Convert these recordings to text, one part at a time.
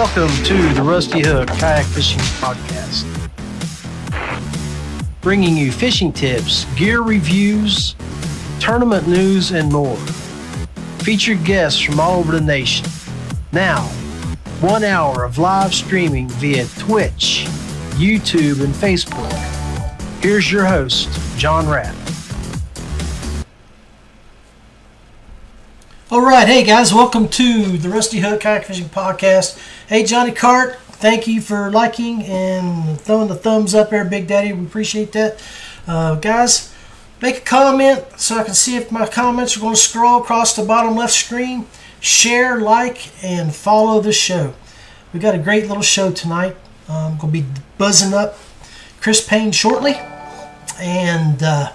Welcome to the Rusty Hook Kayak Fishing Podcast. Bringing you fishing tips, gear reviews, tournament news, and more. Featured guests from all over the nation. Now, one hour of live streaming via Twitch, YouTube, and Facebook. Here's your host, John Rapp. All right, hey guys, welcome to the Rusty Hook Kayak Fishing Podcast. Hey Johnny Carte, thank you for liking and throwing the thumbs up there, Big Daddy. We appreciate that. Uh, guys, make a comment so I can see if my comments are going to scroll across the bottom left screen. Share, like, and follow the show. We got a great little show tonight. I'm going to be buzzing up Chris Payne shortly, and. Uh,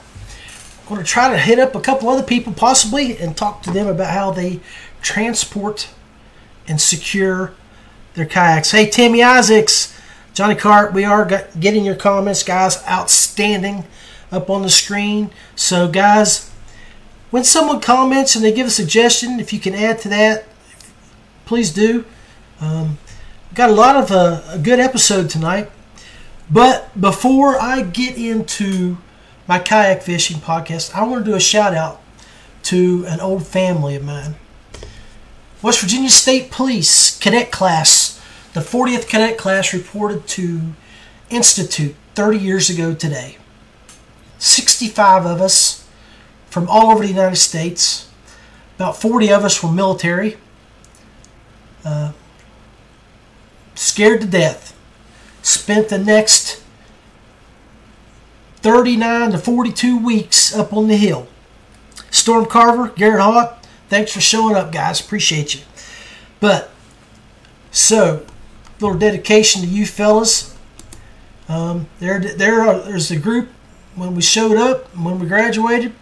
going to try to hit up a couple other people possibly and talk to them about how they transport and secure their kayaks. Hey, Timmy Isaacs, Johnny Carte, we are getting your comments, guys. Outstanding up on the screen. So, guys, when someone comments and they give a suggestion, if you can add to that, please do. Um, got a lot of uh, a good episode tonight. But before I get into my kayak fishing podcast, I want to do a shout out to an old family of mine. West Virginia State Police cadet class, the 40th cadet class reported to Institute 30 years ago today. 65 of us from all over the United States, about 40 of us were military, uh, scared to death, spent the next 39 to 42 weeks up on the hill. Storm Carver, Garrett Hawk, thanks for showing up, guys. Appreciate you. But, so, little dedication to you fellas. Um, there, there are, there's a group when we showed up, when we graduated,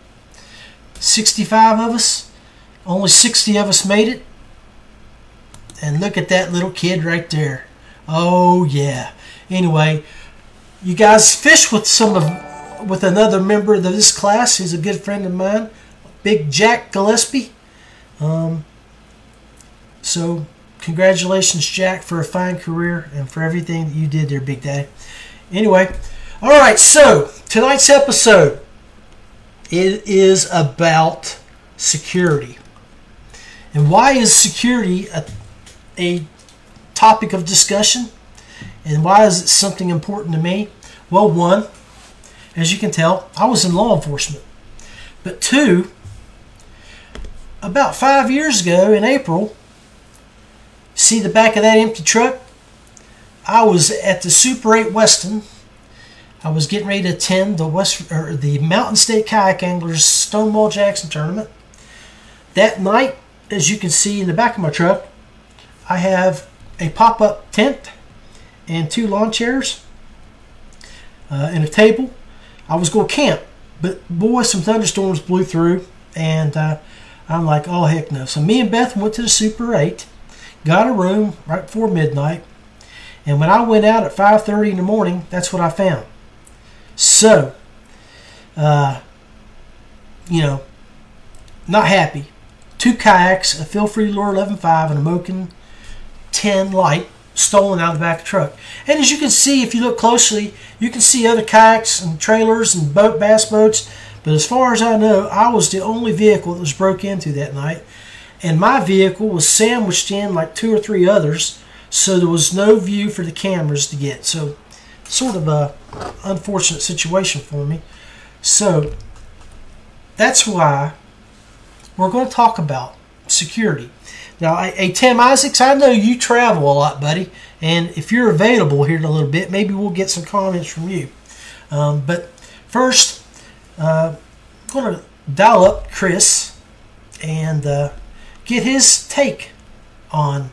65 of us. Only 60 of us made it. And look at that little kid right there. Oh, yeah. Anyway, you guys fish with some of with another member of this class. He's a good friend of mine, Big Jack Gillespie. Um, so, congratulations, Jack, for a fine career and for everything that you did there, Big Daddy. Anyway, all right. So tonight's episode it is about security, and why is security a, a topic of discussion, and why is it something important to me? Well, one, as you can tell, I was in law enforcement. But two, about five years ago in April, see the back of that empty truck? I was at the Super 8 Weston. I was getting ready to attend the West or the Mountain State Kayak Anglers Stonewall Jackson tournament. That night, as you can see in the back of my truck, I have a pop-up tent and two lawn chairs uh, and a table I was going to camp, but boy, some thunderstorms blew through, and uh, I'm like, oh heck no. So me and Beth went to the Super 8, got a room right before midnight, and when I went out at 5:30 in the morning, that's what I found. So, uh, you know, not happy. Two kayaks, a Feel Free Lure 11.5, and a Moken 10 Lite stolen out of the back of the truck. And as you can see, if you look closely, you can see other kayaks and trailers and boat bass boats. But as far as I know, I was the only vehicle that was broke into that night. And my vehicle was sandwiched in like two or three others, so there was no view for the cameras to get. So, sort of a unfortunate situation for me. So, that's why we're going to talk about security. Now, hey, Tim Isaacs, I know you travel a lot, buddy, and if you're available here in a little bit, maybe we'll get some comments from you. Um, but first, uh, I'm going to dial up Chris and uh, get his take on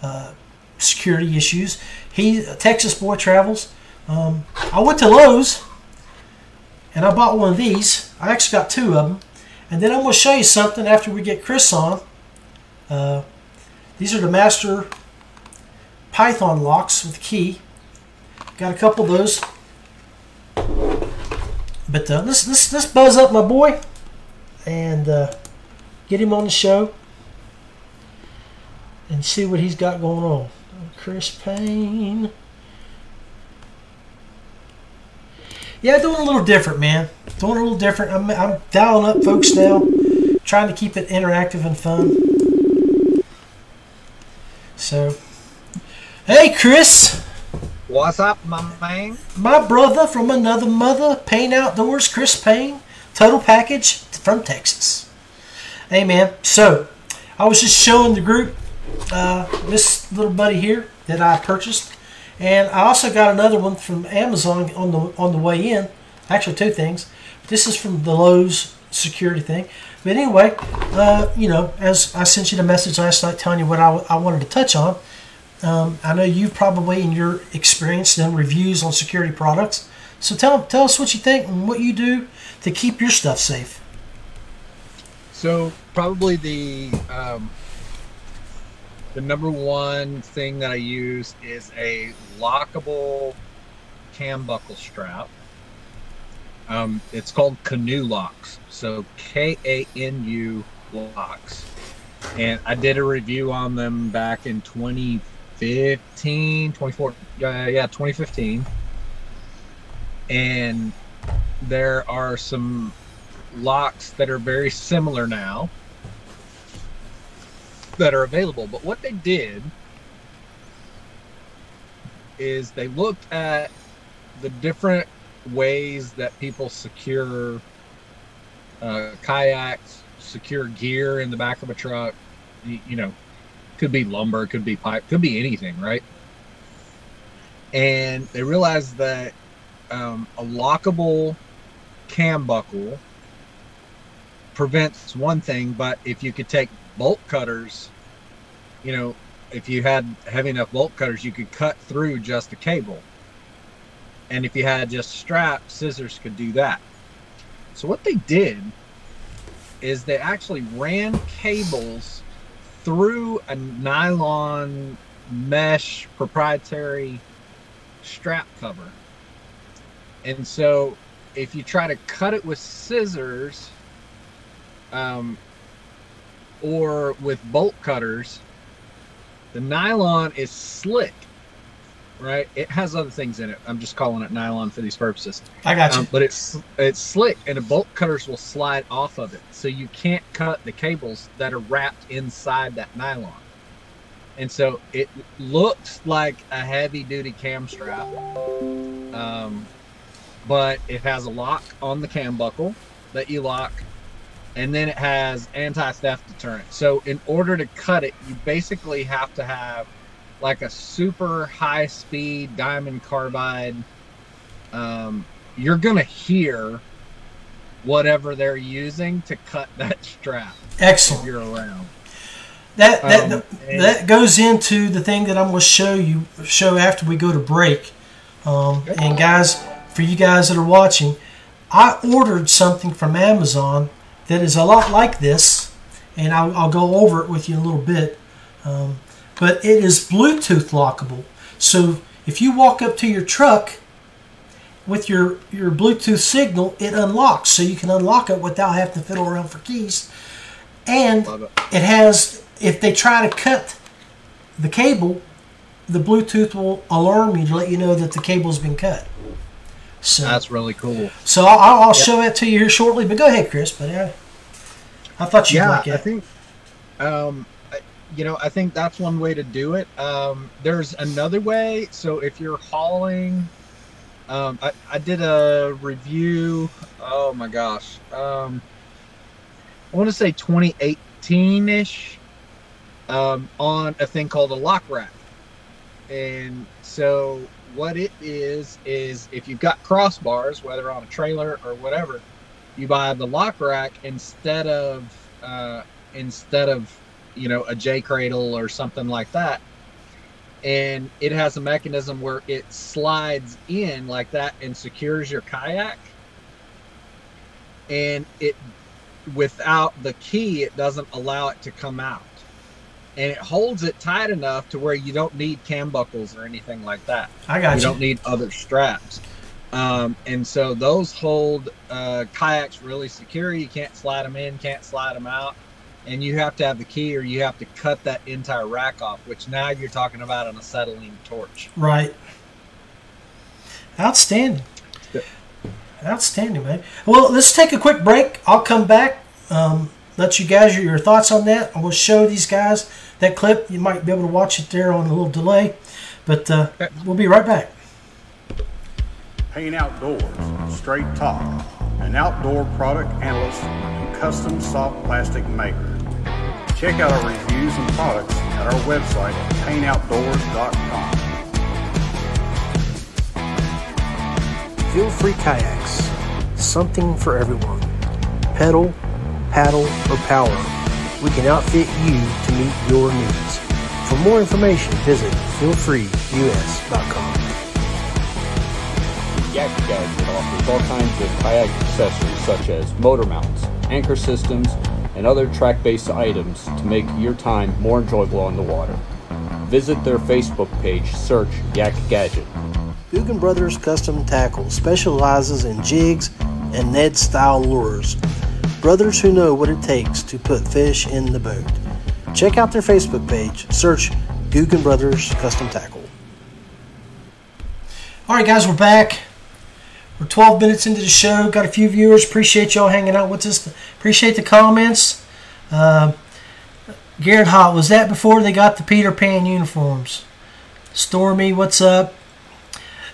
uh, security issues. He, Texas boy, travels. Um, I went to Lowe's and I bought one of these. I actually got two of them. And then I'm going to show you something after we get Chris on uh, these are the master Python locks with key. Got a couple of those. But uh, let's, let's, let's buzz up my boy and uh, get him on the show and see what he's got going on. Chris Payne. Yeah, doing a little different, man. Doing a little different. I'm, I'm dialing up folks now, trying to keep it interactive and fun. So, hey, Chris. What's up, my man? My brother from another mother, Payne Outdoors, Chris Payne, total package from Texas. Hey, man. So, I was just showing the group uh, this little buddy here that I purchased, and I also got another one from Amazon on the on the way in. Actually, two things. This is from the Lowe's security thing. But anyway, uh, you know, as I sent you the message last night telling you what I, I wanted to touch on, um, I know you've probably in your experience done reviews on security products. So tell tell us what you think and what you do to keep your stuff safe. So probably the um, the number one thing that I use is a lockable cam buckle strap. Um, it's called Kanulocks. So K A N U locks. And I did a review on them back in 2015, 24, uh, yeah, 2015. And there are some locks that are very similar now that are available. But what they did is they looked at the different ways that people secure uh, kayaks, secure gear in the back of a truck. You, you know, could be lumber, could be pipe, could be anything, right? And they realized that um, a lockable cam buckle prevents one thing, but if you could take bolt cutters, you know, if you had heavy enough bolt cutters, you could cut through just a cable. And if you had just strap, scissors could do that. So what they did is they actually ran cables through a nylon mesh proprietary strap cover. And so if you try to cut it with scissors um, or with bolt cutters, the nylon is slick, right? It has other things in it. I'm just calling it nylon for these purposes. I got you. Um, but it's it's slick, and the bolt cutters will slide off of it, so you can't cut the cables that are wrapped inside that nylon. And so it looks like a heavy duty cam strap, um, but it has a lock on the cam buckle that you lock and then it has anti-theft deterrent. So in order to cut it, you basically have to have like a super high speed diamond carbide. Um, you're gonna hear whatever they're using to cut that strap. Excellent. If you're around. That that, Um, that goes into the thing that I'm going to show you show after we go to break. Um, and guys, for you guys that are watching, I ordered something from Amazon that is a lot like this, and I'll, I'll go over it with you in a little bit. Um, but it is Bluetooth lockable. So if you walk up to your truck with your, your Bluetooth signal, it unlocks. So you can unlock it without having to fiddle around for keys. And it. it has, if they try to cut the cable, the Bluetooth will alarm you to let you know that the cable's been cut. So, That's really cool. so I'll, I'll show that to you here shortly. But go ahead, Chris. But uh, I thought you'd yeah, like I it. think, um, I- you know, I think that's one way to do it. Um, there's another way. So if you're hauling, um, I, I did a review. Oh my gosh, um, I want to say 2018 ish, um, on a thing called a lock rack, and so what it is is if you've got crossbars, whether on a trailer or whatever, you buy the lock rack instead of uh, instead of you know a J cradle or something like that, and it has a mechanism where it slides in like that and secures your kayak, and it without the key it doesn't allow it to come out and it holds it tight enough to where you don't need cam buckles or anything like that I got you you. don't need other straps. Um, and so those hold uh, kayaks really secure. You can't slide them in, can't slide them out. And you have to have the key or you have to cut that entire rack off, which now you're talking about an acetylene torch. Right. Outstanding. Outstanding, man. Well, let's take a quick break. I'll come back. Um, let you guys your thoughts on that. I will show these guys that clip. You might be able to watch it there on a little delay, but uh, we'll be right back. Payne Outdoors, straight talk, an outdoor product analyst and custom soft plastic maker. Check out our reviews and products at our website, payneoutdoors.com. Feel free kayaks, something for everyone. Pedal, paddle, or power, we can outfit you to meet your needs. For more information, visit feelfreeus.com. Yak Gadget offers all kinds of kayak accessories such as motor mounts, anchor systems, and other track-based items to make your time more enjoyable on the water. Visit their Facebook page, search Yak Gadget. Guggen Brothers Custom Tackle specializes in jigs and Ned style lures. Brothers who know what it takes to put fish in the boat. Check out their Facebook page. Search Guggen Brothers Custom Tackle. All right, guys, we're back. We're 12 minutes into the show. Got a few viewers. Appreciate y'all hanging out with us. Appreciate the comments. Uh, Garrett Hawk, was that before they got the Peter Pan uniforms? Stormy, what's up?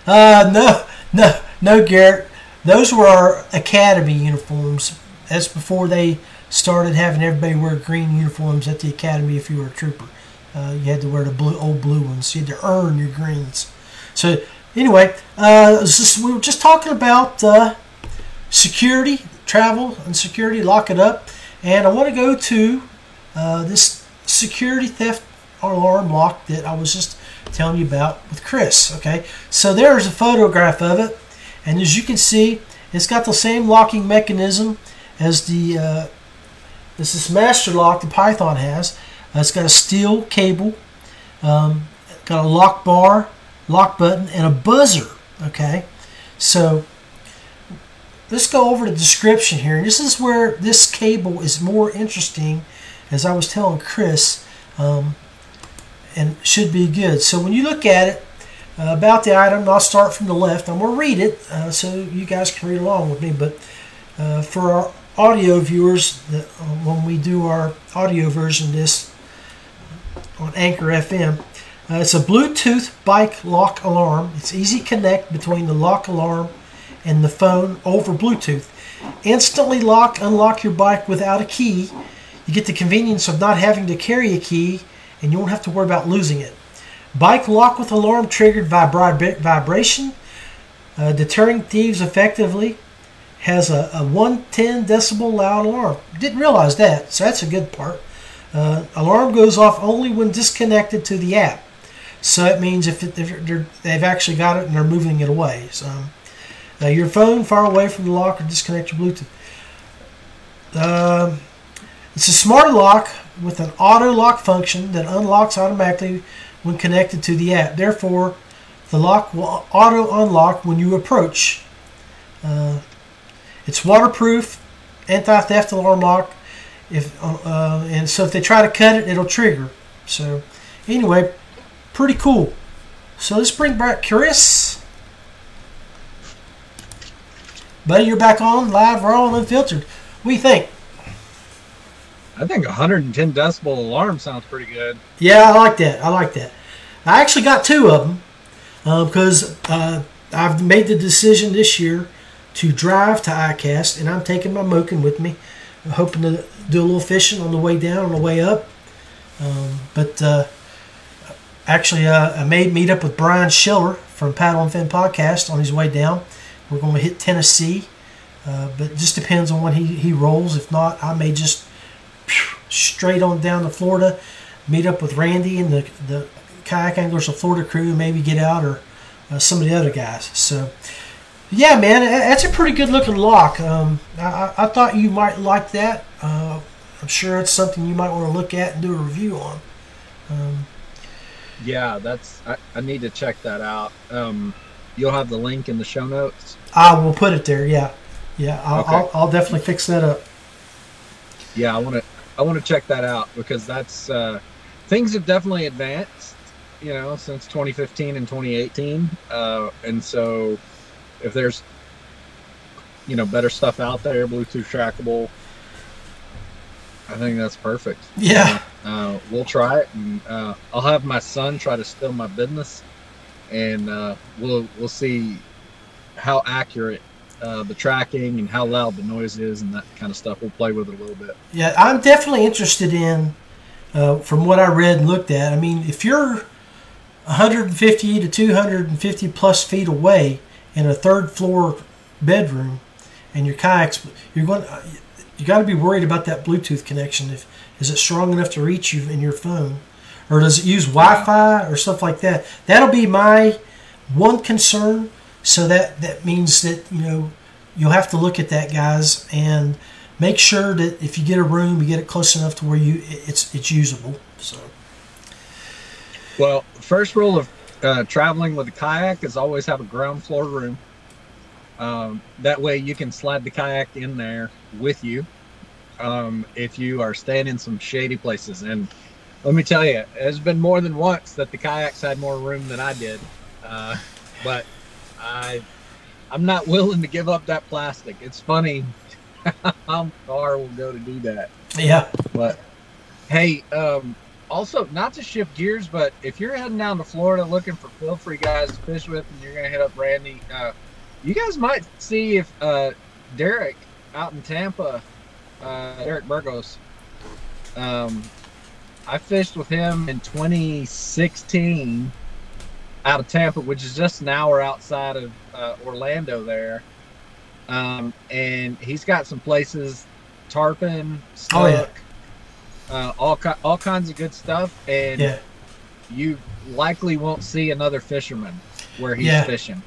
Uh, no, no, no, Garrett. Those were our academy uniforms. That's before they started having everybody wear green uniforms at the academy if you were a trooper. Uh, you had to wear the blue, old blue ones. You had to earn your greens. So anyway, uh, just, we were just talking about uh, security, travel, and security. Lock it up, and I want to go to uh, this security theft alarm lock that I was just telling you about with Chris. Okay, so there's a photograph of it, and as you can see, it's got the same locking mechanism as the uh, this master lock the Python has. Uh, it's got a steel cable, um, got a lock bar, lock button, and a buzzer. Okay, so let's go over the description here. This is where this cable is more interesting, as I was telling Chris, um, and should be good. So when you look at it, uh, about the item, I'll start from the left. I'm going to read it uh, so you guys can read along with me. But uh, for our audio viewers, that, uh, when we do our audio version of this on Anchor FM, uh, it's a Bluetooth bike lock alarm. It's easy connect between the lock alarm and the phone over Bluetooth. Instantly lock, unlock your bike without a key. You get the convenience of not having to carry a key, and you won't have to worry about losing it. Bike lock with alarm triggered vibra- vibration, uh, deterring thieves effectively. Has a, a 110 decibel loud alarm. Didn't realize that, so that's a good part. Uh, alarm goes off only when disconnected to the app. So it means if, if they've actually got it and they're moving it away. So uh, your phone far away from the lock or disconnect your Bluetooth. Um, it's a smart lock with an auto lock function that unlocks automatically when connected to the app. Therefore, the lock will auto unlock when you approach. Uh, it's waterproof, anti-theft alarm lock. If uh, and so if they try to cut it, it'll trigger. So anyway, pretty cool. So let's bring back Chris. Buddy, you're back on live, raw, and unfiltered. What do you think? I think 110 decibel alarm sounds pretty good. Yeah, I like that. I like that. I actually got two of them uh, because uh, I've made the decision this year to drive to ICAST, and I'm taking my Moken with me, I'm hoping to do a little fishing on the way down, on the way up. Um, but uh, actually, uh, I may meet up with Brian Schiller from Paddle and Fin Podcast on his way down. We're going to hit Tennessee, uh, but just depends on when he, he rolls. If not, I may just straight on down to Florida, meet up with Randy and the, the kayak anglers of Florida crew, and maybe get out or uh, some of the other guys. So, yeah, man, that's a pretty good looking lock. Um, I, I, thought you might like that. Uh, I'm sure it's something you might want to look at and do a review on. Um, yeah, that's I, I, need to check that out. Um, you'll have the link in the show notes. I will put it there. Yeah, yeah, I'll, okay. I'll, I'll definitely fix that up. Yeah, I want to I want to check that out because that's uh, things have definitely advanced, you know, since 2015 and 2018. Uh, and so, if there's you know better stuff out there, Bluetooth trackable, I think that's perfect. Yeah. Uh, we'll try it, and uh, I'll have my son try to steal my business, and uh, we'll we'll see how accurate uh, the tracking and how loud the noise is and that kind of stuff. We'll play with it a little bit. Yeah, I'm definitely interested in, uh, from what I read and looked at. I mean, if you're 150 to 250 plus feet away in a third floor bedroom, and your kayaks, you're going, you got to be worried about that Bluetooth connection. If is it strong enough to reach you in your phone, or does it use Wi-Fi or stuff like that? That'll be my one concern. So that that means that you know you'll have to look at that, guys, and make sure that if you get a room, you get it close enough to where you it's it's usable. So Well, first rule of uh, traveling with a kayak is always have a ground floor room. Um, that way you can slide the kayak in there with you um, if you are staying in some shady places. And let me tell you, there's been more than once that the kayaks had more room than I did. Uh, but I, I'm not willing to give up that plastic. It's funny how far we'll go to do that. yeah, But hey, um, also not to shift gears, but if you're heading down to Florida looking for feel free guys to fish with, and you're gonna hit up Randy, uh, you guys might see if uh, Derek out in Tampa, uh, Derek Burgos. Um, I fished with him in 2016 out of Tampa, which is just an hour outside of uh, Orlando there. Um, and he's got some places, tarpon, Oh, yeah. snook, uh, all all kinds of good stuff, and yeah. you likely won't see another fisherman where he's Yeah. fishing.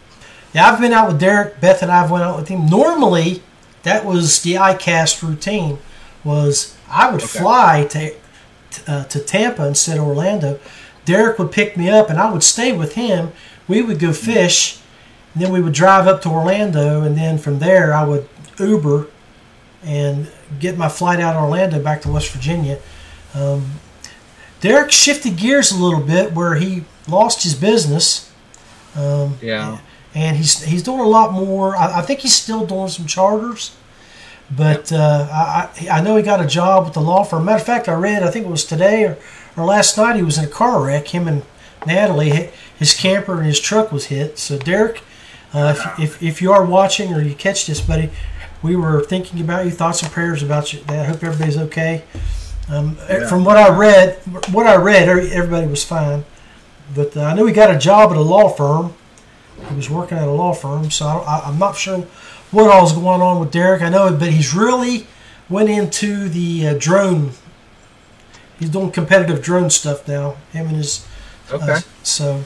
Yeah, I've been out with Derek. Beth and I've went out with him. Normally, that was the ICAST routine. Was I would Okay. fly to uh, to Tampa instead of Orlando. Derek would pick me up, and I would stay with him. We would go fish, and then we would drive up to Orlando, and then from there I would Uber and get my flight out of Orlando back to West Virginia. Um, Derek shifted gears a little bit where he lost his business. Um, Yeah. And he's he's doing a lot more. I, I think he's still doing some charters, but uh, I I know he got a job with the law firm. Matter of fact, I read I think it was today or, or last night he was in a car wreck. Him and Natalie, his camper and his truck was hit. So Derek, uh, if, if if you are watching or you catch this, buddy, we were thinking about you. Thoughts and prayers about you. I hope everybody's okay. Um, Yeah. From what I read, what I read, everybody was fine. But uh, I knew he got a job at a law firm. He was working at a law firm, so I, I, I'm not sure what all's going on with Derek. I know, but he's really went into the uh, drone. He's doing competitive drone stuff now. Him and his Okay. uh, so,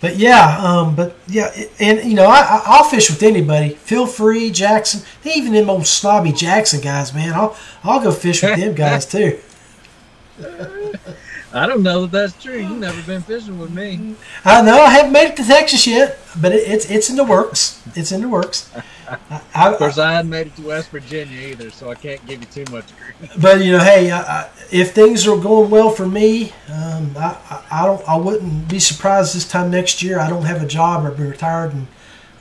but yeah, um, but yeah, and you know, I, I- I'll fish with anybody. Feel free, Jackson. Even them old snobby Jackson guys, man. I'll I'll go fish with them guys too. I don't know that that's true. You've never been fishing with me. I know I haven't made it to Texas yet, but it, it's it's in the works. It's in the works. I, I, Of course, I hadn't made it to West Virginia either, so I can't give you too much but you know, hey, I, I, if things are going well for me, um, I, I, I don't, I wouldn't be surprised this time next year. I don't have a job or be retired, and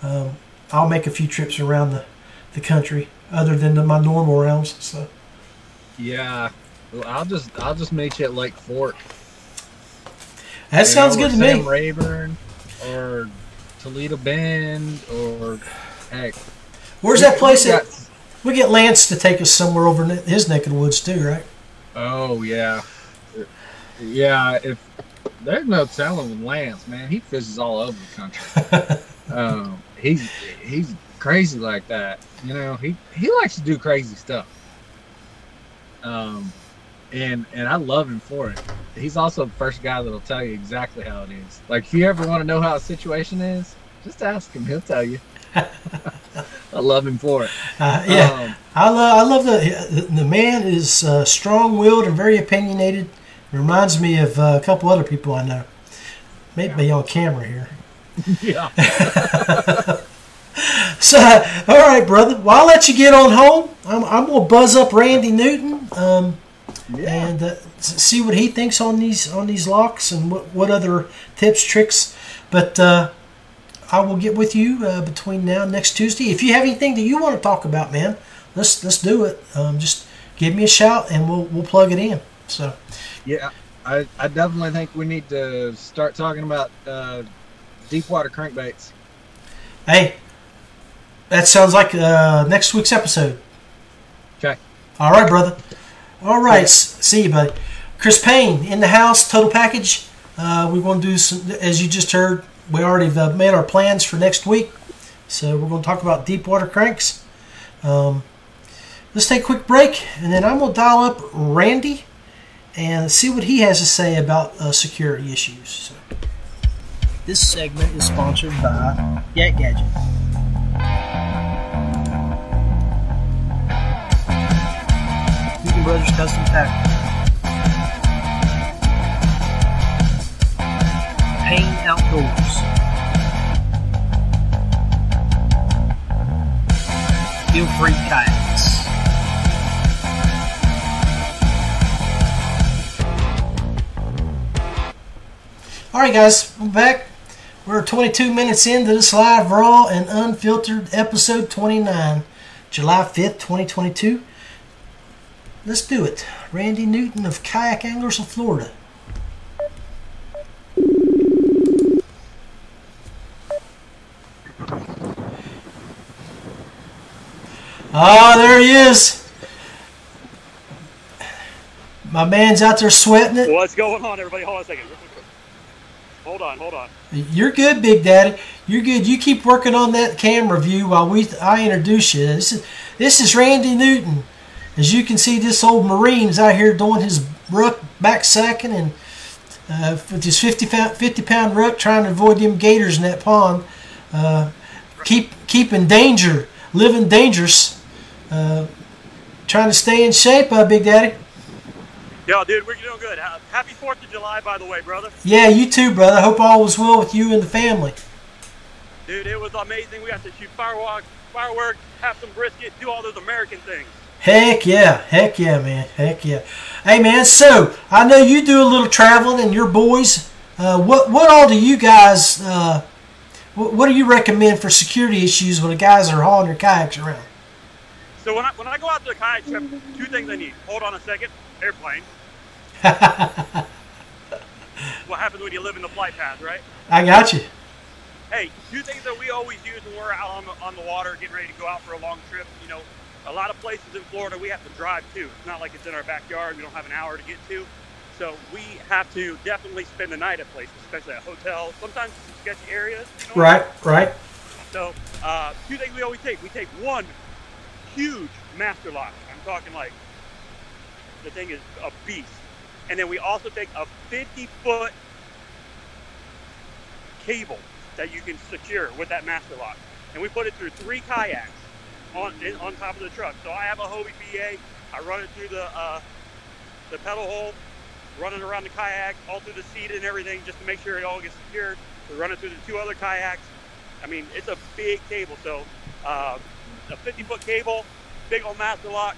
um, I'll make a few trips around the, the country other than the, my normal rounds. So Yeah. I'll just I'll just meet you at Lake Fork. that sounds good to Sam me. Rayburn, or Toledo Bend, or heck, Where's that place we got- we get Lance to take us somewhere over in his neck of the woods too, right? Oh yeah, yeah. If there's no telling with Lance, man, he fishes all over the country. um, he's he's crazy like that. You know, he he likes to do crazy stuff. Um, and and I love him for it. He's also the first guy that'll tell you exactly how it is. Like if you ever want to know how a situation is, just ask him. He'll tell you. I love him for it. Uh, yeah. Um, I love I love the the man is uh, strong willed and very opinionated. Reminds me of uh, a couple other people I know. Maybe on camera here. yeah. So, all right, brother. Well, I'll let you get on home. I'm, I'm gonna buzz up Randy Newton. Um, Yeah. and uh, see what he thinks on these on these locks and what, what other tips, tricks. But uh, I will get with you uh, between now and next Tuesday. If you have anything that you want to talk about, man, let's let's do it. Um, just give me a shout and we'll we'll plug it in. So Yeah, I, I definitely think we need to start talking about uh, deep water crankbaits. hey, that sounds like uh, next week's episode. Okay. All right, brother. All right. See you, buddy. Chris Payne in the house, total package. Uh, we're going to do some, as you just heard, we already uh, made our plans for next week. So we're going to talk about deep water cranks. Um, let's take a quick break, and then I'm going to dial up Randy and see what he has to say about uh, security issues. So. This segment is sponsored by Yak Gadget. Brothers Custom Tackle. Payne Outdoors. Feel Free Kayaks. All right, guys, we're back. We're 22 minutes into this live, raw, and unfiltered episode 29, July 5th, 2022. Let's do it. Randy Newton of Kayak Anglers of Florida. Ah, there he is. My man's out there sweating it. What's going on, everybody? Hold on a second. Hold on, hold on. You're good, Big Daddy. You're good. You keep working on that camera view while we I introduce you. This is this is Randy Newton. As you can see, this old Marine's out here doing his ruck back sacking and uh, with his 50 pound, 50 pound ruck trying to avoid them gators in that pond. Uh, keep keeping danger, living dangerous, uh, trying to stay in shape, uh, Big Daddy. Yeah, dude, we're doing good. Happy 4th of July, by the way, brother. Yeah, you too, brother. Hope all was well with you and the family. Dude, it was amazing. We got to shoot fireworks, fireworks, have some brisket, do all those American things. Heck yeah, heck yeah, man, heck yeah. Hey man, so I know you do a little traveling and your boys. Uh, what what all do you guys? Uh, what, what do you recommend for security issues when the guys are hauling their kayaks around? So when I, when I go out to a kayak trip, two things I need. Hold on a second. Airplane. what happens when you live in the flight path, right? I got you. Hey, two things that we always use when we're out on the, on the water, getting ready to go out for a long trip. A lot of places in Florida we have to drive to. It's not like it's in our backyard. We don't have an hour to get to. So we have to definitely spend the night at places, especially at hotels. Sometimes some sketchy areas. You know? Right, right. So uh, two things we always take. We take one huge master lock. I'm talking like the thing is a beast. And then we also take a 50 foot cable that you can secure with that master lock. And we put it through three kayaks on in, on top of the truck. So I have a Hobie PA. I run it through the uh, the pedal hole, run it around the kayak, all through the seat and everything, just to make sure it all gets secured. We run it through the two other kayaks. I mean, it's a big cable. So uh, a 50 foot cable, big old master lock,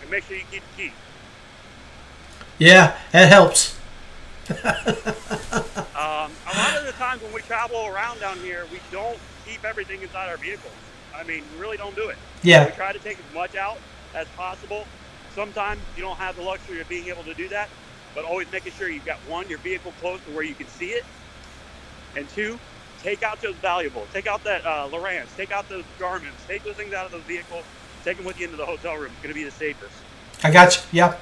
and make sure you keep the key. Yeah, that helps. Um, a lot of the times when we travel around down here, we don't keep everything inside our vehicles. I mean, we really don't do it. Yeah. We try to take as much out as possible. Sometimes you don't have the luxury of being able to do that, but always making sure you've got one, your vehicle close to where you can see it, and two, take out those valuables. Take out that uh, Lowrance, take out those Garmins, take those things out of the vehicle. take them with you into the hotel room. It's going to be the safest. I got you. Yeah,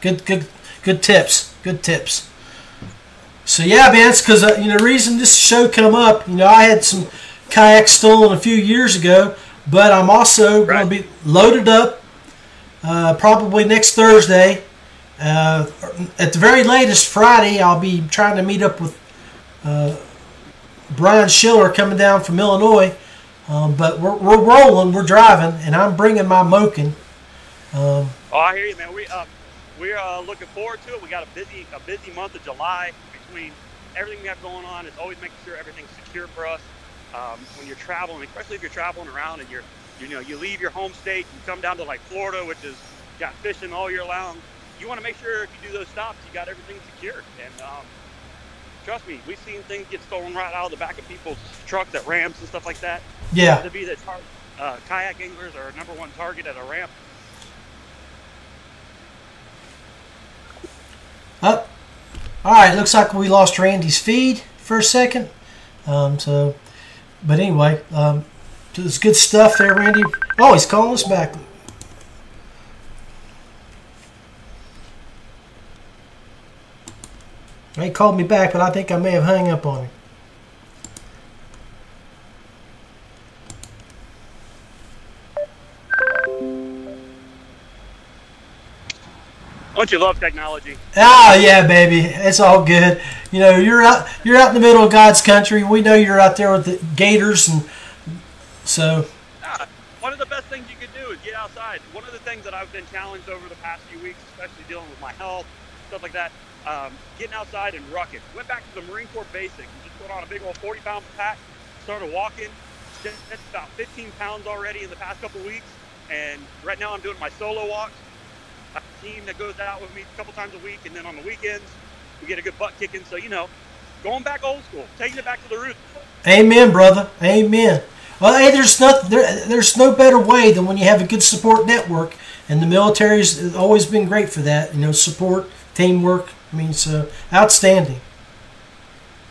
good, good, good tips. Good tips. So yeah, man, it's because uh, you know the reason this show come up. You know, I had some kayaks stolen a few years ago, but I'm also Right. going to be loaded up uh, probably next Thursday. Uh, at the very latest Friday, I'll be trying to meet up with uh, Brian Schiller coming down from Illinois. Um, but we're, we're rolling, we're driving, and I'm bringing my Moken. Um, Oh, I hear you, man. We uh, we're uh, looking forward to it. We got a busy a busy month of July between everything we have going on. It's always making sure everything's secure for us. Um, when you're traveling, especially if you're traveling around and you're you know you leave your home state, and you come down to like Florida, which is got fishing all year long. you want to make sure if you do those stops, you got everything secured. And um, trust me, we've seen things get stolen right out of the back of people's trucks at ramps and stuff like that. Yeah. To be the tar- uh, kayak anglers are number one target at a ramp. Up. All right. Looks like we lost Randy's feed for a second. Um, so, but anyway, um, it's good stuff there, Randy. Oh, he's calling us back. He called me back, but I think I may have hung up on him. Don't you love technology? Ah, yeah, baby, it's all good. You know, you're out, you're out in the middle of God's country. We know you're out there with the gators, and so Ah, one of the best things you could do is get outside. One of the things that I've been challenged over the past few weeks, especially dealing with my health, stuff like that, um, getting outside and rucking. Went back to the Marine Corps basics. Just put on a big old 40 pound pack, started walking. That's about 15 pounds already in the past couple weeks. And right now I'm doing my solo walks. I have a team that goes out with me a couple times a week, and then on the weekends we get a good butt kicking. So you know, going back old school, taking it back to the roots. Amen, brother. Amen. Well, hey, there's nothing. There, there's no better way than when you have a good support network, and the military's always been great for that. You know, support, teamwork. I mean, so outstanding.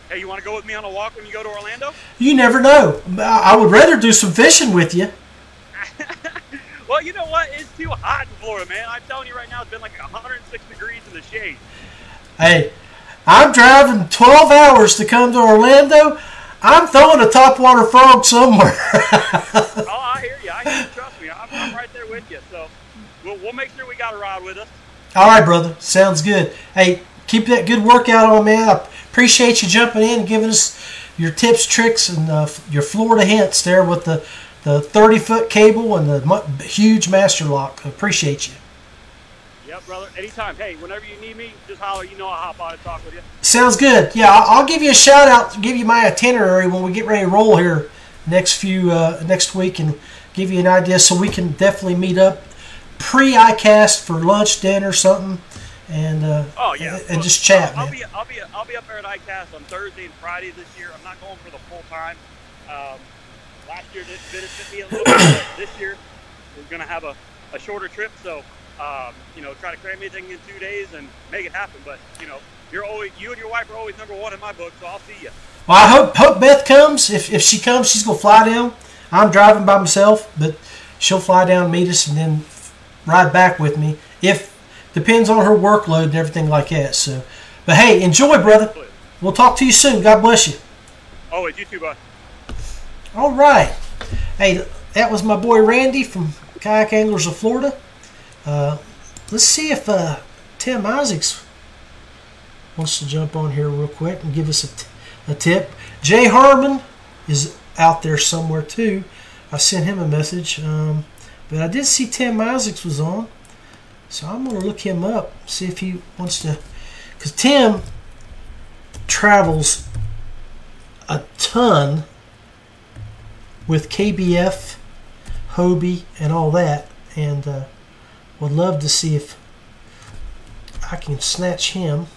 Hey, you want to go with me on a walk when you go to Orlando? You never know. I I would rather do some fishing with you. Well, you know what? It's too hot in Florida, man. I'm telling you right now, it's been like 106 degrees in the shade. Hey, I'm driving 12 hours to come to Orlando. I'm throwing a topwater frog somewhere. Oh, I hear you. I hear you. Trust me. I'm, I'm right there with you. So we'll, we'll make sure we got a ride with us. All right, brother. Sounds good. Hey, keep that good workout on, man. I appreciate you jumping in and giving us your tips, tricks, and uh, your Florida hints there with the, the 30 foot cable and the huge master lock. I appreciate you. Yep, brother. Anytime. Hey, whenever you need me, just holler. You know I'll hop on and talk with you. Sounds good. Yeah, I'll, I'll give you a shout out, give you my itinerary when we get ready to roll here next few uh, next week, and give you an idea so we can definitely meet up pre ICAST for lunch, dinner, something, and uh, Oh yeah. and, and just chat, I'll, I'll be I'll be I'll be up there at ICAST on Thursday and Friday this year. I'm not going for the full time. Um, last year did benefit me a little bit. this year we're gonna have a, a shorter trip, so um, you know try to cram everything in two days and make it happen. But you know you're always you and your wife are always number one in my book, so I'll see you. Well, I hope hope Beth comes. If if she comes, she's gonna fly down. I'm driving by myself, but she'll fly down, meet us, and then ride back with me. If depends on her workload and everything like that. So, but hey, enjoy, brother. We'll talk to you soon. God bless you. Always you too, bud. All right. Hey, that was my boy Randy from Kayak Anglers of Florida. Uh, let's see if uh, Tim Isaacs wants to jump on here real quick and give us a, t- a tip. Jay Harmon is out there somewhere too. I sent him a message, um, but I did see Tim Isaacs was on, so I'm gonna look him up, see if he wants to, because Tim travels a ton with KBF, Hobie, and all that, and uh, would love to see if I can snatch him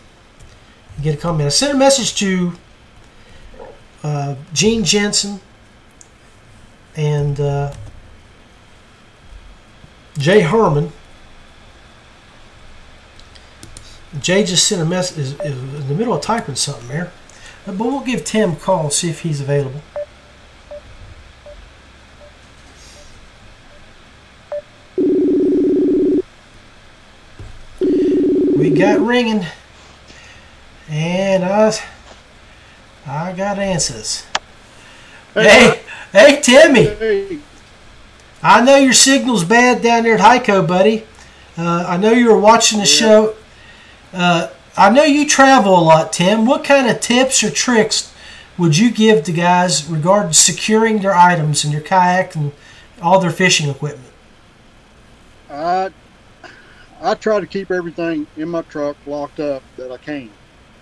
and get a comment. I sent a message to uh, Gene Jensen and uh, Jay Herman. Jay just sent a message is, is in the middle of typing something there, but we'll give Tim a call and see if he's available. Got ringing, and I, I got answers. Hey, hey, Timmy, Hey, I know your signal's bad down there at Heiko, buddy. Uh, I know you were watching the show. Uh, I know you travel a lot, Tim. What kind of tips or tricks would you give to guys regarding securing their items in your kayak and all their fishing equipment? I I try to keep everything in my truck locked up that I can.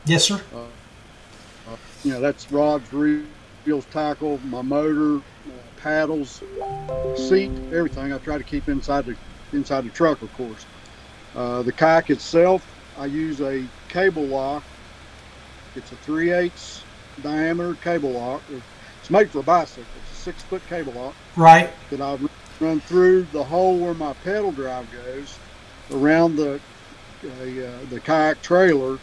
Yes, sir. You know, that's rods, reels, tackle, my motor, uh, paddles, seat, everything. I try to keep inside the inside the truck, of course. Uh, the kayak itself, I use a cable lock. It's a 3 8 diameter cable lock. It's made for a bicycle. It's a six foot cable lock Right. that I run through the hole where my pedal drive goes, around the the, uh, the kayak trailer,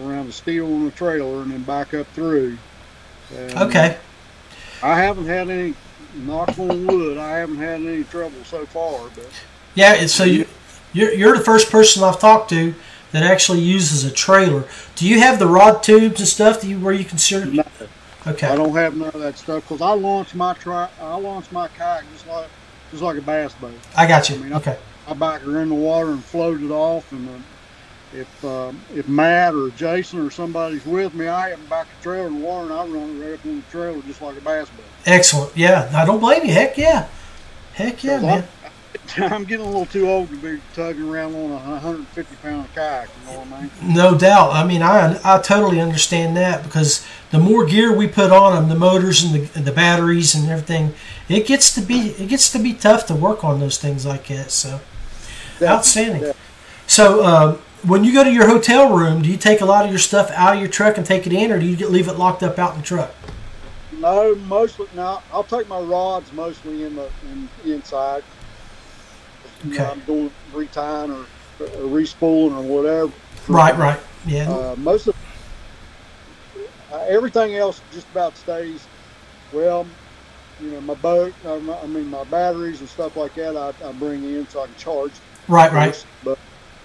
around the steel on the trailer, and then back up through. And Okay. I haven't had any, knock on wood, I haven't had any trouble so far. But Yeah. So you you're, you're the first person I've talked to that actually uses a trailer. Do you have the rod tubes and stuff that you where you can steer? no, Okay. I don't have none of that stuff because I launch my tri- I launch my kayak just like just like a bass boat. I got you. I mean, Okay. I back her in the water and float it off. And then if um, if Matt or Jason or somebody's with me, I have back the trailer in the water and I run it right up on the trailer just like a bass boat. Excellent. Yeah. I don't blame you. Heck yeah. Heck yeah, man. I'm, I'm getting a little too old to be tugging around on a 150 pound kayak. You know what I mean? No doubt. I mean, I I totally understand that because the more gear we put on them, the motors and the, and the batteries and everything, it gets to be it gets to be tough to work on those things like that. So outstanding. So um, when you go to your hotel room, do you take a lot of your stuff out of your truck and take it in, or do you get, leave it locked up out in the truck? No, mostly now I'll take my rods mostly in the in, inside. You know, Okay. I'm doing retying or, or respooling or whatever. Right. Right. Yeah. Uh, most of uh, everything else just about stays. Well, you know, my boat, uh, I mean, my batteries and stuff like that, I, I bring in so I can charge. Right. Right. But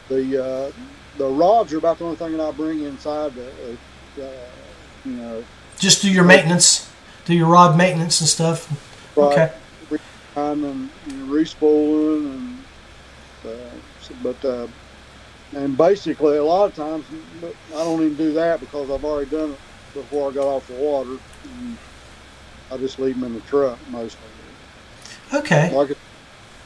the uh, the rods are about the only thing that I bring inside. The, uh, you know, Just do your maintenance, do your rod maintenance and stuff. Okay. I'm and you know, respooling and uh, so- but uh, and basically a lot of times I don't even do that because I've already done it before I got off the water. And I just leave them in the truck mostly. Okay. Like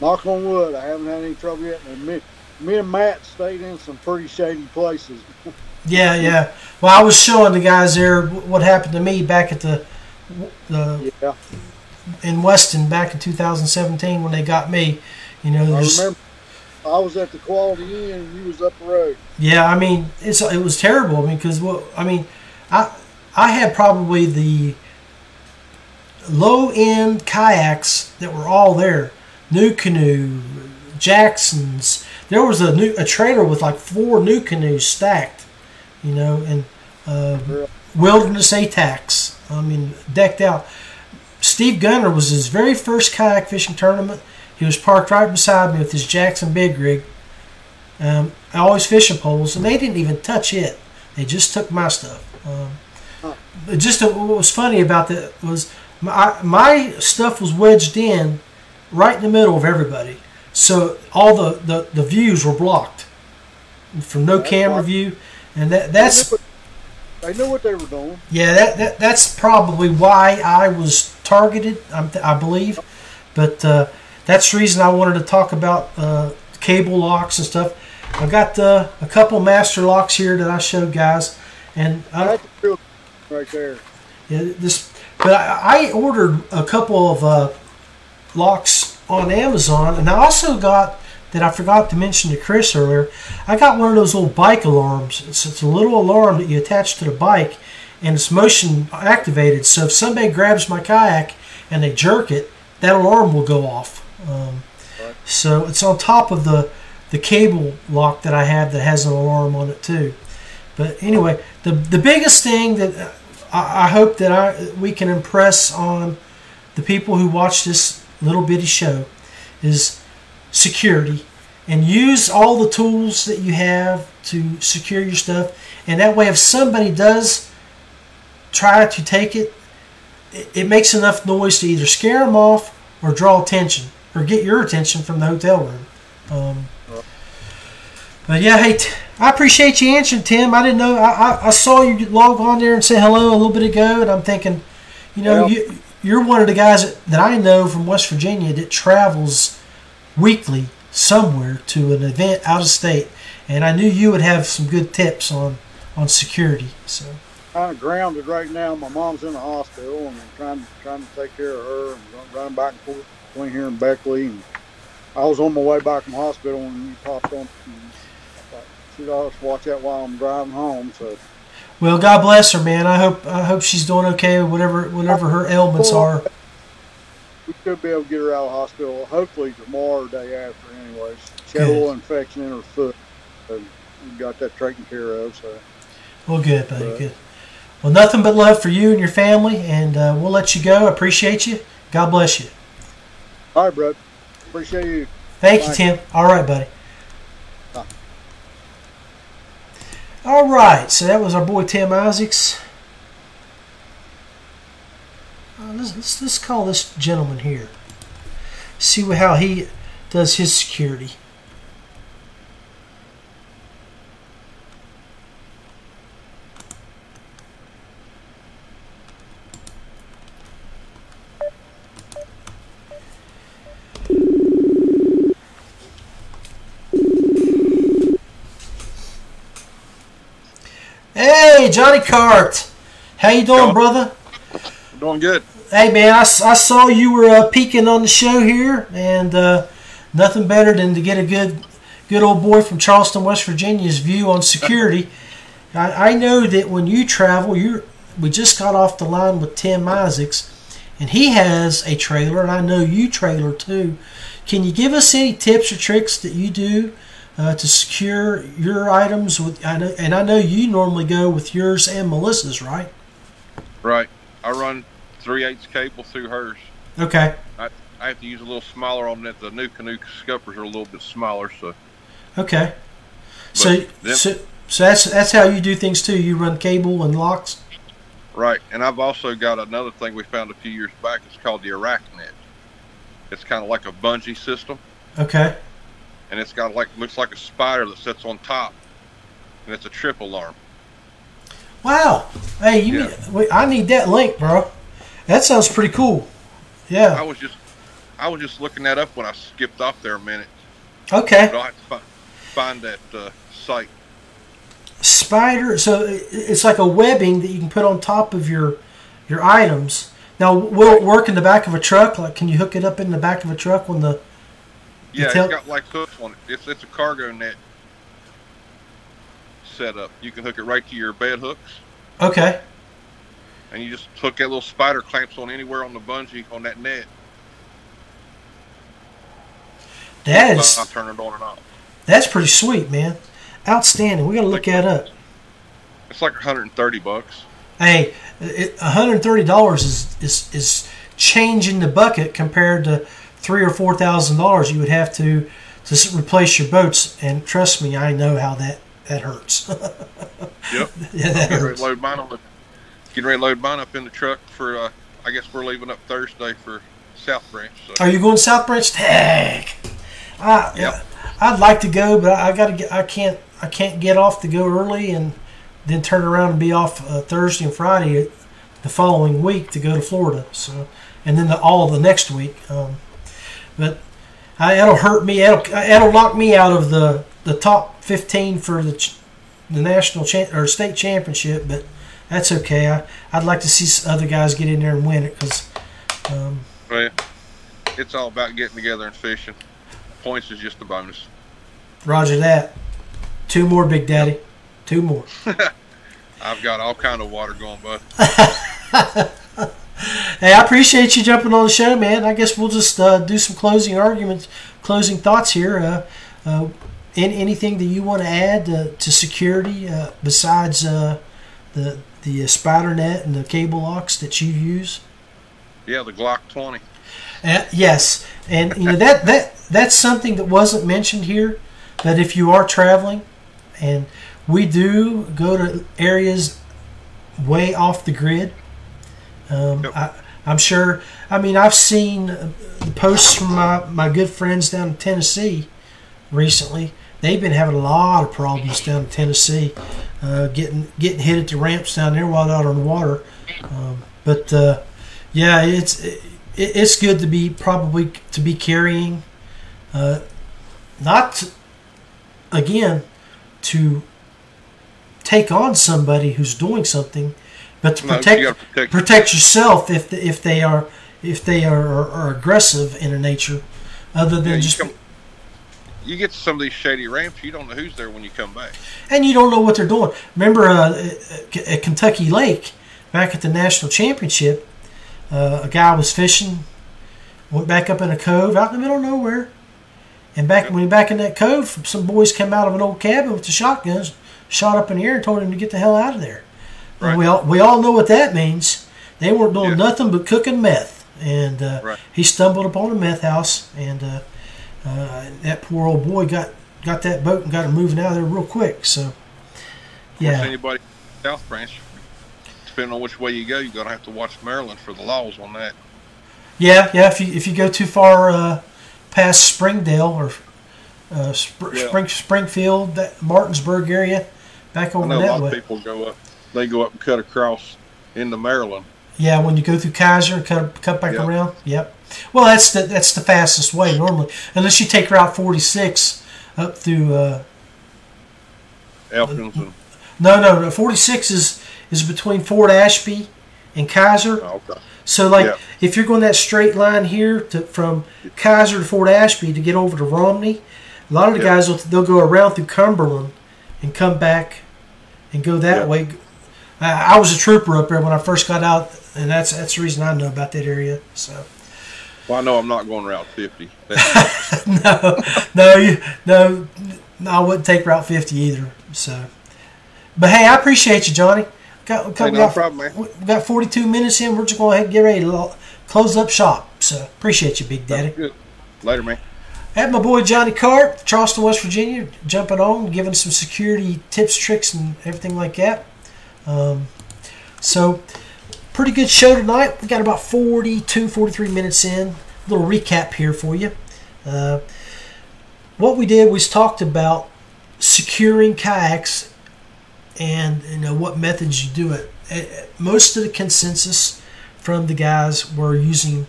knock on wood, I haven't had any trouble yet. And me, me and Matt stayed in some pretty shady places. Yeah, yeah. Well, I was showing the guys there what happened to me back at the the yeah, in Weston back in 2017 when they got me. You know, I remember. I was at the Quality Inn and you was up the road. yeah. I mean, it's it was terrible. I mean, because what I mean, I I had probably the low end kayaks that were all there. NuCanoe, Jacksons. There was a new a trailer with like four new canoes stacked. You know, and uh, Wilderness ATAKs. I mean, decked out. Steve Gunner was his very first kayak fishing tournament. He was parked right beside me with his Jackson big rig. Um, I always fishing poles, and they didn't even touch it. They just took my stuff. Um, just uh, what was funny about that was my, my stuff was wedged in right in the middle of everybody, so all the, the, the views were blocked from no camera view, and that that's They knew what they were doing. yeah, that, that that's probably why I was targeted. I believe, but uh, that's the reason I wanted to talk about uh, cable locks and stuff. I've got uh, a couple master locks here that I showed guys, and I That's right there. yeah, this, but I, I ordered a couple of uh, locks on Amazon, and I also got that I forgot to mention to Chris earlier. I got one of those little bike alarms. It's, it's a little alarm that you attach to the bike, and it's motion activated. So if somebody grabs my kayak and they jerk it, that alarm will go off. Um, So it's on top of the the cable lock that I have that has an alarm on it too. But anyway, the the biggest thing that uh, I, I hope that I we can impress on the people who watch this little bitty show is security. And use all the tools that you have to secure your stuff. And that way if somebody does try to take it it, makes enough noise to either scare them off or draw attention or get your attention from the hotel room. Um, but yeah hey t- I appreciate you answering Tim. I didn't know I, I, I saw you log on there and say hello a little bit ago and I'm thinking you know Yeah. you you're one of the guys that, that I know from West Virginia that travels weekly somewhere to an event out of state, and I knew you would have some good tips on on security. So Kind of grounded right now. My mom's in the hospital, and I'm trying trying to take care of her and run- running back and forth between here and Beckley. And I was on my way back from the hospital when you popped on. she got to watch out while I'm driving home. So Well, God bless her, man. I hope I hope she's doing okay. Whatever whatever her ailments are. we should be able to get her out of the hospital. Hopefully tomorrow or day after. Anyways, she had a little infection in her foot. So we got that taken care of. So Well, good, buddy. Right. Good. Well, nothing but love for you and your family, and uh, we'll let you go. Appreciate you. God bless you. all right, bro. Appreciate you. Thank you, Tim. All right, buddy. All right, so that was our boy Tim Isaacs. Uh, let's, let's, let's call this gentleman here. See how he does his security. Hey, Johnny Carte. How you doing, Going. brother? Doing good. Hey man, I saw you were uh, peeking on the show here, and uh, nothing better than to get a good, good old boy from Charleston, West Virginia's view on security. I, I know that when you travel, you're. we just got off the line with Tim Isaacs, and he has a trailer, and I know you trailer too. Can you give us any tips or tricks that you do uh, to secure your items? With I know, and I know you normally go with yours and Melissa's, right? Right. I run 3 eighths cable through hers. Okay. I I have to use a little smaller on that. The NuCanoe scuppers are a little bit smaller, so Okay. So, them- so, so that's that's how you do things too. You run cable and locks. right. And I've also got another thing we found a few years back. It's called the Arachnet. It's kind of like a bungee system, Okay. And it's got like looks like a spider that sits on top, and it's a trip alarm. Wow. Hey, you Yeah. need, I need that link, bro. That sounds pretty cool. Yeah. I was just I was just looking that up when I skipped off there a minute. Okay. But I'll have to fi- find that uh, site. Spider. So it's like a webbing that you can put on top of your your items. Now, will it work in the back of a truck? Like, can you hook it up in the back of a truck when the? Yeah, tell- it's got like hooks on it. It's it's a cargo net setup. You can hook it right to your bed hooks, Okay. and you just hook that little spider clamps on anywhere on the bungee on that net. That I'll turn it on and off. that's pretty sweet, man. Outstanding. We got to look that up. It's like 130 bucks. Hey, it, $130 is, is is changing the bucket compared to three or four thousand dollars you would have to to replace your boats. And trust me, I know how that that hurts. Yep. yeah, that Getting ready hurts. to load mine on the, getting ready to load mine up in the truck for. Uh, I guess we're leaving up Thursday for South Branch. So Are you going South Branch? Heck, I, Yep. I'd like to go, but I got to get. I can't. I can't get off to go early and then turn around and be off uh, Thursday and Friday the following week to go to Florida. So, and then the, all the next week. Um, but I, that'll hurt me. That'll, that'll knock me out of the, the top 15 for the ch- the national cha- or state championship. But that's okay. I, I'd like to see other guys get in there and win it because. Um, well, it's all about getting together and fishing. Points is just a bonus. Roger that. Two more, Big Daddy. Two more. I've got all kind of water going, bud. Hey, I appreciate you jumping on the show, man. I guess we'll just uh, do some closing arguments, closing thoughts here. Uh, uh, in, anything that you want to add uh, to security uh, besides uh, the the uh, spider net and the cable locks that you use? Yeah, the Glock 20. Uh, yes, and you know that that that's something that wasn't mentioned here. That if you are traveling, and we do go to areas way off the grid, um, Yep. I, I'm sure. I mean, I've seen uh, the posts from my, my good friends down in Tennessee recently. They've been having a lot of problems down in Tennessee, uh, getting getting hit at the ramps down there while out on the water. Um, but uh, yeah, it's it, it's good to be probably to be carrying, uh, not to- again to take on somebody who's doing something, but to No, protect gotta protect- protect yourself if the, if they are if they are, are, are aggressive in a nature, other than Yeah, just come- you get to some of these shady ramps, you don't know who's there when you come back. and you don't know what they're doing. Remember uh, at Kentucky Lake, back at the national championship, uh, a guy was fishing, went back up in a cove out in the middle of nowhere, and back when he back in that cove, some boys came out of an old cabin with the shotguns, shot up in the air, and told him to get the hell out of there. And Right. we all we all know what that means. They weren't doing Yeah. nothing but cooking meth, and uh, Right. he stumbled upon a meth house, and uh, uh, that poor old boy got got that boat and got it moving out of there real quick. So, yeah. anybody South Branch, depending on which way you go, you're gonna have to watch Maryland for the laws on that. Yeah, yeah. If you if you go too far uh, past Springdale or uh, Spr- Yeah. Spring Springfield, that Martinsburg area, back I over know a lot way. of people go up, they go up and cut across into Maryland. Yeah, when you go through Keyser and cut cut back Yep. around. Yep. Well, that's the that's the fastest way normally, unless you take Route 46 up through. Uh, Elkins and no, no, no. 46 is is between Fort Ashby and Keyser. oh, okay. So, like, Yep. if you're going that straight line here to from Keyser to Fort Ashby to get over to Romney, a lot of the Yep. guys will they'll go around through Cumberland and come back and go that way. I, I was a trooper up there when I first got out, and that's that's the reason I know about that area. So, Well, I know I'm not going Route 50. No, no, you, no, no, I wouldn't take Route 50 either. So, but hey, I appreciate you, Johnny. Got, got, hey, we no got- problem, man. we got 42 minutes in. We're just going to get ready to close up shop. So, appreciate you, Big Daddy. Good. Later, man. Had my boy Johnny Carte, Charleston, West Virginia, jumping on, giving some security tips, tricks, and everything like that. Um, so, pretty good show tonight. We got about 42, 43 minutes in. A little recap here for you. Uh, what we did was talked about securing kayaks and you know what methods you do it. Most of the consensus from the guys were using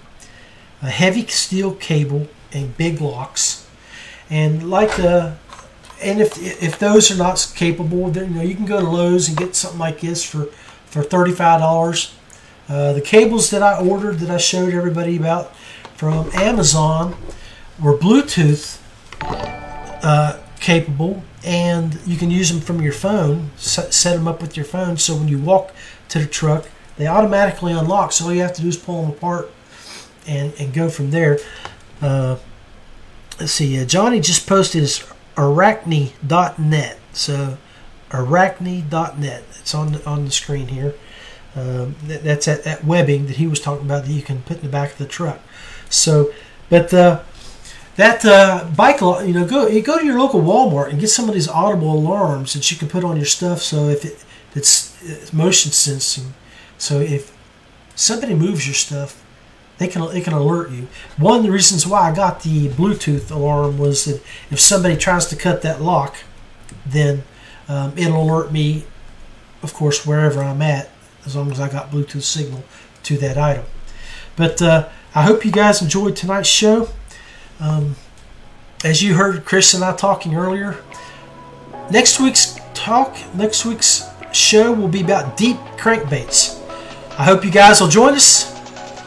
a heavy steel cable and big locks, and like the and if if those are not capable, then you know you can go to Lowe's and get something like this for for thirty five dollars. Uh, the cables that I ordered that I showed everybody about from Amazon were Bluetooth uh, capable, and you can use them from your phone. Set, set them up with your phone, so when you walk to the truck, they automatically unlock. So all you have to do is pull them apart and and go from there. Uh, let's see. Uh, Johnny just posted his arachne.net. So arachne.net. It's on the, on the screen here. Um, that, that's that, that webbing that he was talking about that you can put in the back of the truck. So, but uh, that uh, bike, you know, go you go to your local Walmart and get some of these audible alarms that you can put on your stuff. So if it, it's, it's motion sensing, so if somebody moves your stuff, they can it can alert you. One of the reasons why I got the Bluetooth alarm was that if somebody tries to cut that lock, then um, it'll alert me, of course, wherever I'm at, as long as I got Bluetooth signal to that item. But uh, I hope you guys enjoyed tonight's show. Um, as you heard Chris and I talking earlier, next week's talk, next week's show will be about deep crankbaits. I hope you guys will join us.